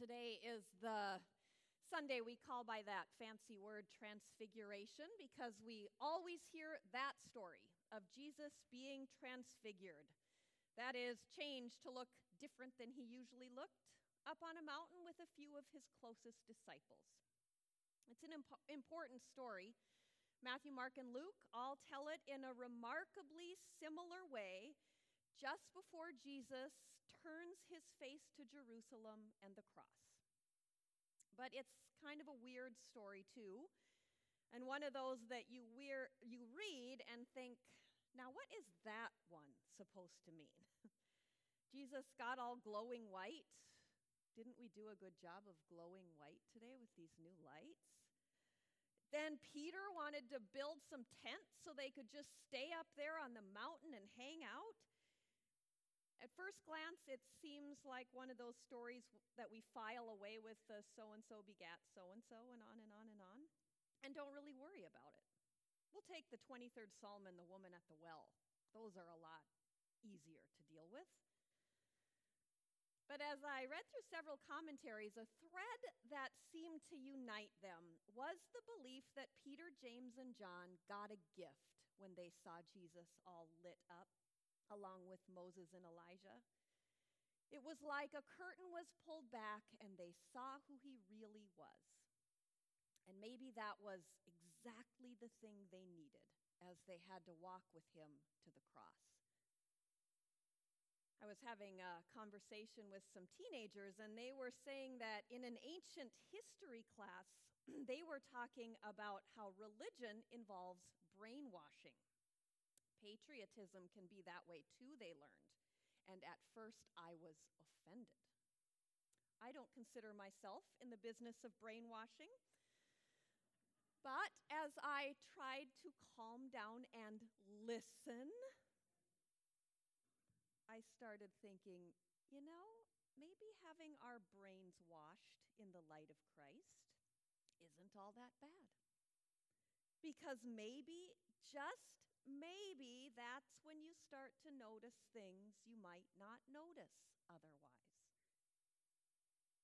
Today is the Sunday we call by that fancy word transfiguration because we always hear that story of Jesus being transfigured. That is, changed to look different than he usually looked up on a mountain with a few of his closest disciples. It's an imp- important story. Matthew, Mark, and Luke all tell it in a remarkably similar way just before Jesus turns his face to Jerusalem and the cross. But it's kind of a weird story, too, and one of those that you, weir- you read and think, now what is that one supposed to mean? Jesus got all glowing white. Didn't we do a good job of glowing white today with these new lights? Then Peter wanted to build some tents so they could just stay up there on the mountain and hang out. At first glance, it seems like one of those stories that we file away with the so and so begat so and so, and on and on and on, and don't really worry about it. We'll take the 23rd Psalm and the woman at the well. Those are a lot easier to deal with. But as I read through several commentaries, a thread that seemed to unite them was the belief that Peter, James, and John got a gift when they saw Jesus all lit up along with Moses and Elijah. It was like a curtain was pulled back and they saw who he really was. And maybe that was exactly the thing they needed as they had to walk with him to the cross. I was having a conversation with some teenagers, and they were saying that in an ancient history class, they were talking about how religion involves brainwashing. Patriotism can be that way too, they learned. And at first, I was offended. I don't consider myself in the business of brainwashing. But as I tried to calm down and listen, I started thinking, you know, maybe having our brains washed in the light of Christ isn't all that bad. Because maybe, just maybe that's when you start to notice things you might not notice otherwise.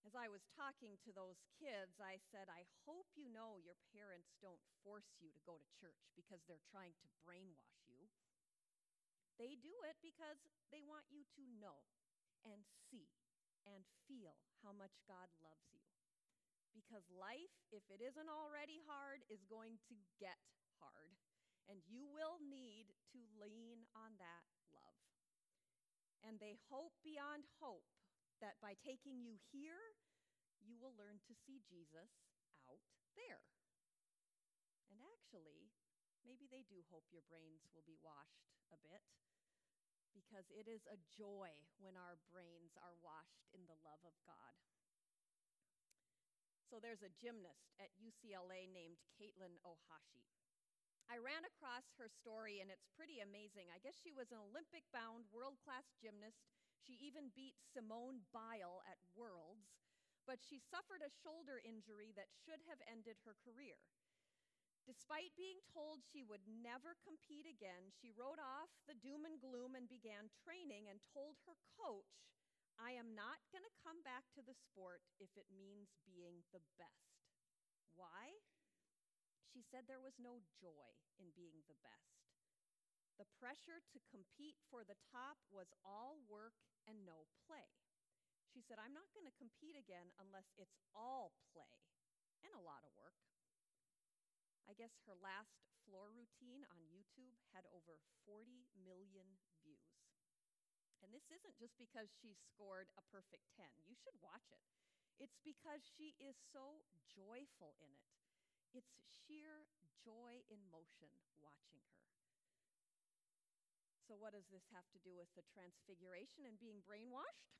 As I was talking to those kids, I said, I hope you know your parents don't force you to go to church because they're trying to brainwash you. They do it because they want you to know and see and feel how much God loves you. Because life, if it isn't already hard, is going to get hard and you will need to lean on that love. And they hope beyond hope that by taking you here, you will learn to see Jesus out there. And actually, maybe they do hope your brains will be washed a bit because it is a joy when our brains are washed in the love of God. So there's a gymnast at UCLA named Katelyn Ohashi. I ran across her story and it's pretty amazing. I guess she was an Olympic bound, world class gymnast. She even beat Simone Biles at Worlds, but she suffered a shoulder injury that should have ended her career. Despite being told she would never compete again, she wrote off the doom and gloom and began training and told her coach, I am not going to come back to the sport if it means being the best. Why? Said there was no joy in being the best. The pressure to compete for the top was all work and no play. She said, I'm not going to compete again unless it's all play and a lot of work. I guess her last floor routine on YouTube had over 40 million views. And this isn't just because she scored a perfect 10. You should watch it. It's because she is so joyful in it. It's sheer joy in motion watching her. So, what does this have to do with the transfiguration and being brainwashed?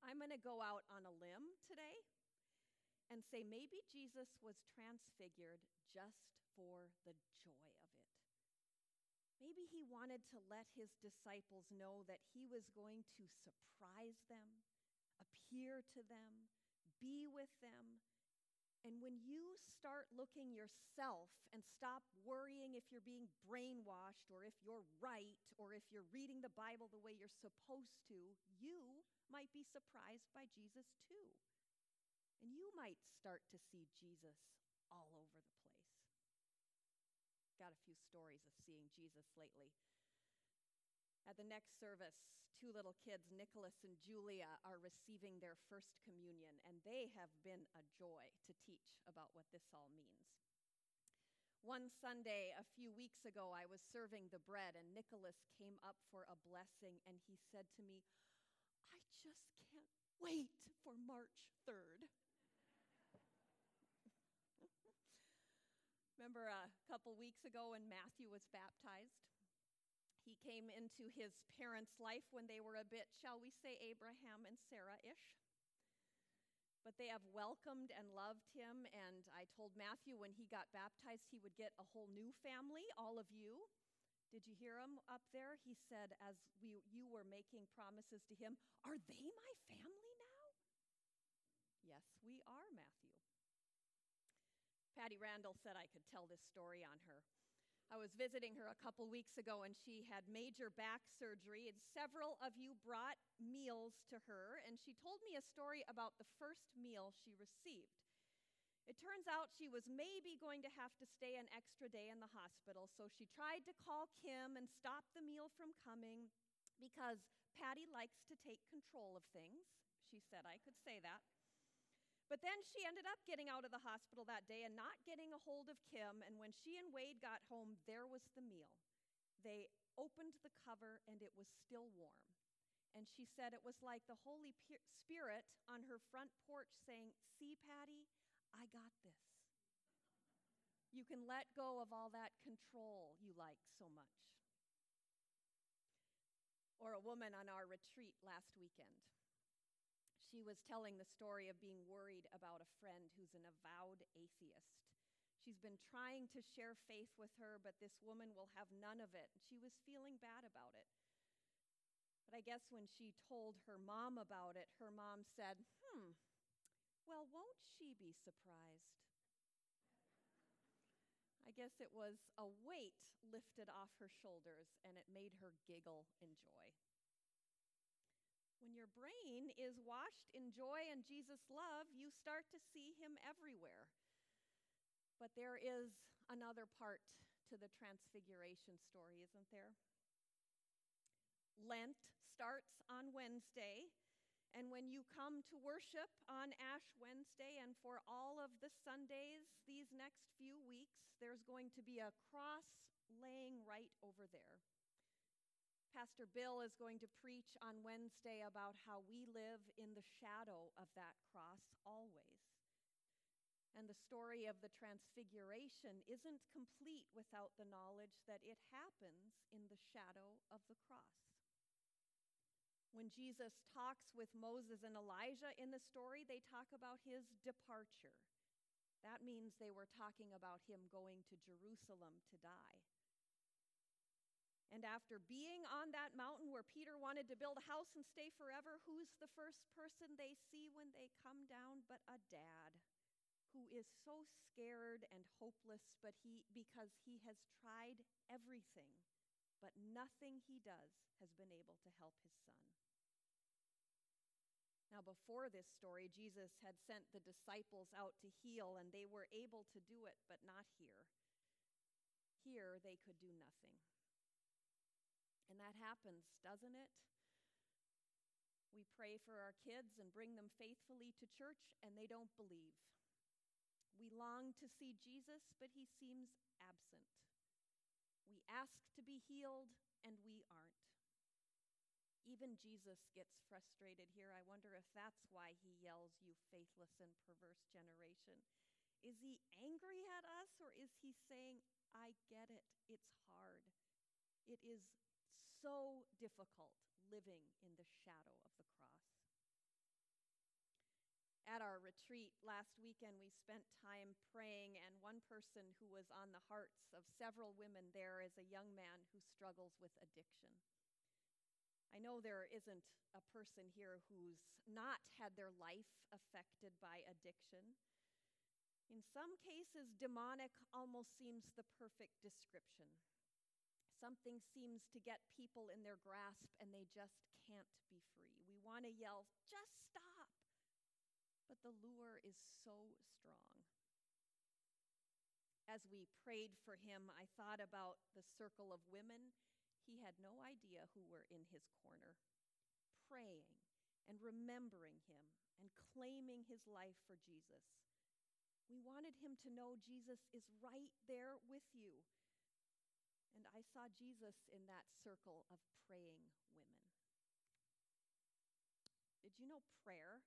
I'm going to go out on a limb today and say maybe Jesus was transfigured just for the joy of it. Maybe he wanted to let his disciples know that he was going to surprise them, appear to them, be with them, And when you start looking yourself and stop worrying if you're being brainwashed or if you're right or if you're reading the Bible the way you're supposed to, you might be surprised by Jesus too. And you might start to see Jesus all over the place. Got a few stories of seeing Jesus lately. At the next service, two little kids, Nicholas and Julia, are receiving their first communion, and they have been a joy to teach about what this all means. One Sunday, a few weeks ago, I was serving the bread, and Nicholas came up for a blessing, and he said to me, I just can't wait for March 3rd. Remember a couple weeks ago when Matthew was baptized? He came into his parents' life when they were a bit, shall we say, Abraham and Sarah ish. But they have welcomed and loved him. And I told Matthew when he got baptized, he would get a whole new family, all of you. Did you hear him up there? He said, as we, you were making promises to him, Are they my family now? Yes, we are, Matthew. Patty Randall said I could tell this story on her. I was visiting her a couple weeks ago and she had major back surgery, and several of you brought meals to her, and she told me a story about the first meal she received. It turns out she was maybe going to have to stay an extra day in the hospital, so she tried to call Kim and stop the meal from coming because Patty likes to take control of things. She said I could say that. But then she ended up getting out of the hospital that day and not getting a hold of Kim. And when she and Wade got home, there was the meal. They opened the cover and it was still warm. And she said it was like the Holy Spirit on her front porch saying, See, Patty, I got this. You can let go of all that control you like so much. Or a woman on our retreat last weekend she was telling the story of being worried about a friend who's an avowed atheist. She's been trying to share faith with her, but this woman will have none of it. She was feeling bad about it. But I guess when she told her mom about it, her mom said, Hmm, well, won't she be surprised? I guess it was a weight lifted off her shoulders, and it made her giggle in joy. When your brain is washed in joy and Jesus' love, you start to see Him everywhere. But there is another part to the Transfiguration story, isn't there? Lent starts on Wednesday, and when you come to worship on Ash Wednesday and for all of the Sundays these next few weeks, there's going to be a cross laying right over there. Pastor Bill is going to preach on Wednesday about how we live in the shadow of that cross always. And the story of the Transfiguration isn't complete without the knowledge that it happens in the shadow of the cross. When Jesus talks with Moses and Elijah in the story, they talk about his departure. That means they were talking about him going to Jerusalem to die. And after being on that mountain where Peter wanted to build a house and stay forever, who's the first person they see when they come down but a dad who is so scared and hopeless but he because he has tried everything but nothing he does has been able to help his son. Now, before this story, Jesus had sent the disciples out to heal, and they were able to do it, but not here. Here, they could do nothing. And that happens, doesn't it? We pray for our kids and bring them faithfully to church, and they don't believe. We long to see Jesus, but he seems absent. We ask to be healed, and we aren't. Even Jesus gets frustrated here. I wonder if that's why he yells, You faithless and perverse generation. Is he angry at us, or is he saying, I get it, it's hard? It is so difficult living in the shadow of the cross. At our retreat last weekend, we spent time praying, and one person who was on the hearts of several women there is a young man who struggles with addiction. I know there isn't a person here who's not had their life affected by addiction. In some cases, demonic almost seems the perfect description. Something seems to get people in their grasp and they just can't be free. We want to yell, just stop. But the lure is so strong. As we prayed for him, I thought about the circle of women. He had no idea who were in his corner, praying and remembering him and claiming his life for Jesus. We wanted him to know Jesus is right there with you. I saw Jesus in that circle of praying women. Did you know prayer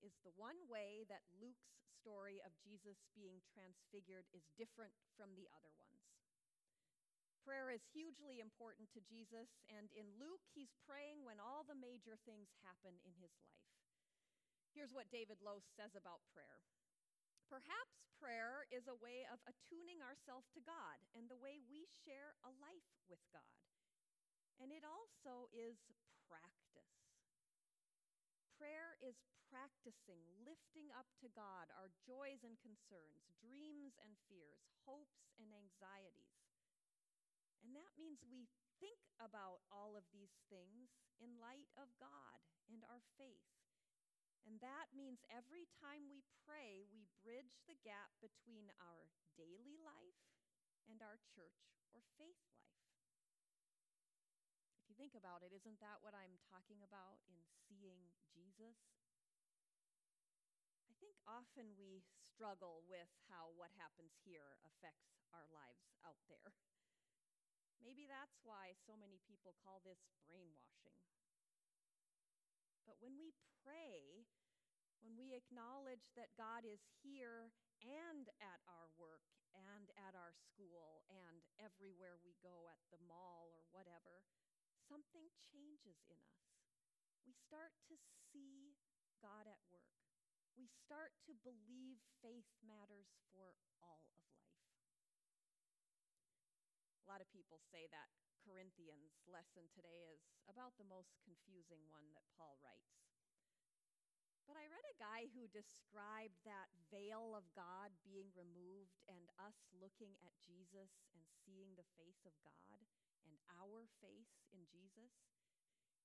is the one way that Luke's story of Jesus being transfigured is different from the other ones? Prayer is hugely important to Jesus, and in Luke, he's praying when all the major things happen in his life. Here's what David Lose says about prayer Perhaps prayer is a way of attuning ourselves to God and the way we share a life with God. And it also is practice. Prayer is practicing lifting up to God our joys and concerns, dreams and fears, hopes and anxieties. And that means we think about all of these things in light of God and our faith. Means every time we pray, we bridge the gap between our daily life and our church or faith life. If you think about it, isn't that what I'm talking about in seeing Jesus? I think often we struggle with how what happens here affects our lives out there. Maybe that's why so many people call this brainwashing. But when we pray, when we acknowledge that God is here and at our work and at our school and everywhere we go at the mall or whatever, something changes in us. We start to see God at work. We start to believe faith matters for all of life. A lot of people say that Corinthians lesson today is about the most confusing one that Paul writes. But I read a guy who described that veil of God being removed and us looking at Jesus and seeing the face of God and our face in Jesus.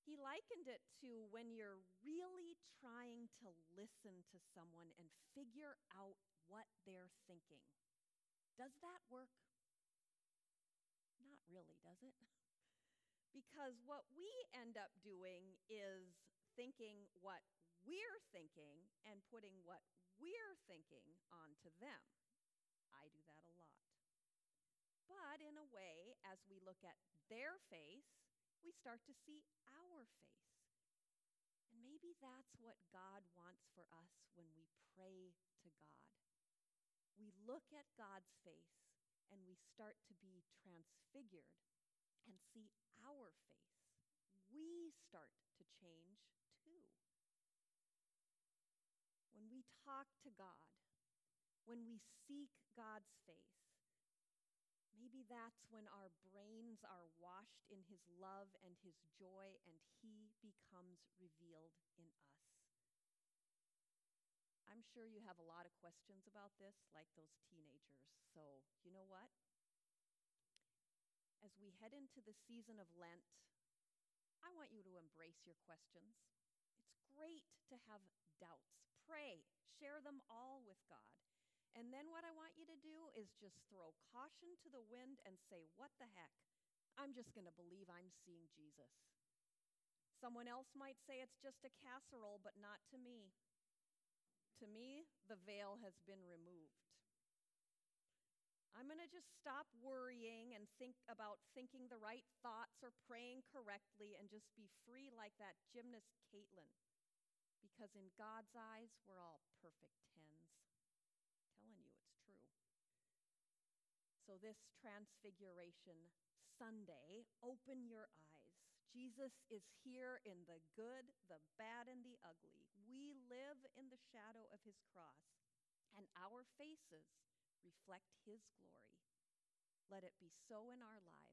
He likened it to when you're really trying to listen to someone and figure out what they're thinking. Does that work? Not really, does it? because what we end up doing is thinking what we're thinking and putting what we're thinking onto them. I do that a lot. But in a way, as we look at their face, we start to see our face. And maybe that's what God wants for us when we pray to God. We look at God's face and we start to be transfigured and see our face. We start to change when we talk to God, when we seek God's face, maybe that's when our brains are washed in His love and His joy and He becomes revealed in us. I'm sure you have a lot of questions about this, like those teenagers. So, you know what? As we head into the season of Lent, I want you to embrace your questions. It's great to have doubts pray, share them all with God. And then what I want you to do is just throw caution to the wind and say, What the heck? I'm just going to believe I'm seeing Jesus. Someone else might say it's just a casserole, but not to me. To me, the veil has been removed. I'm going to just stop worrying and think about thinking the right thoughts or praying correctly and just be free like that gymnast Katelyn because in God's eyes, we're all perfect tens. telling you, it's true. So, this Transfiguration Sunday, open your eyes. Jesus is here in the good, the bad, and the ugly. We live in the shadow of his cross, and our faces reflect his glory. Let it be so in our lives.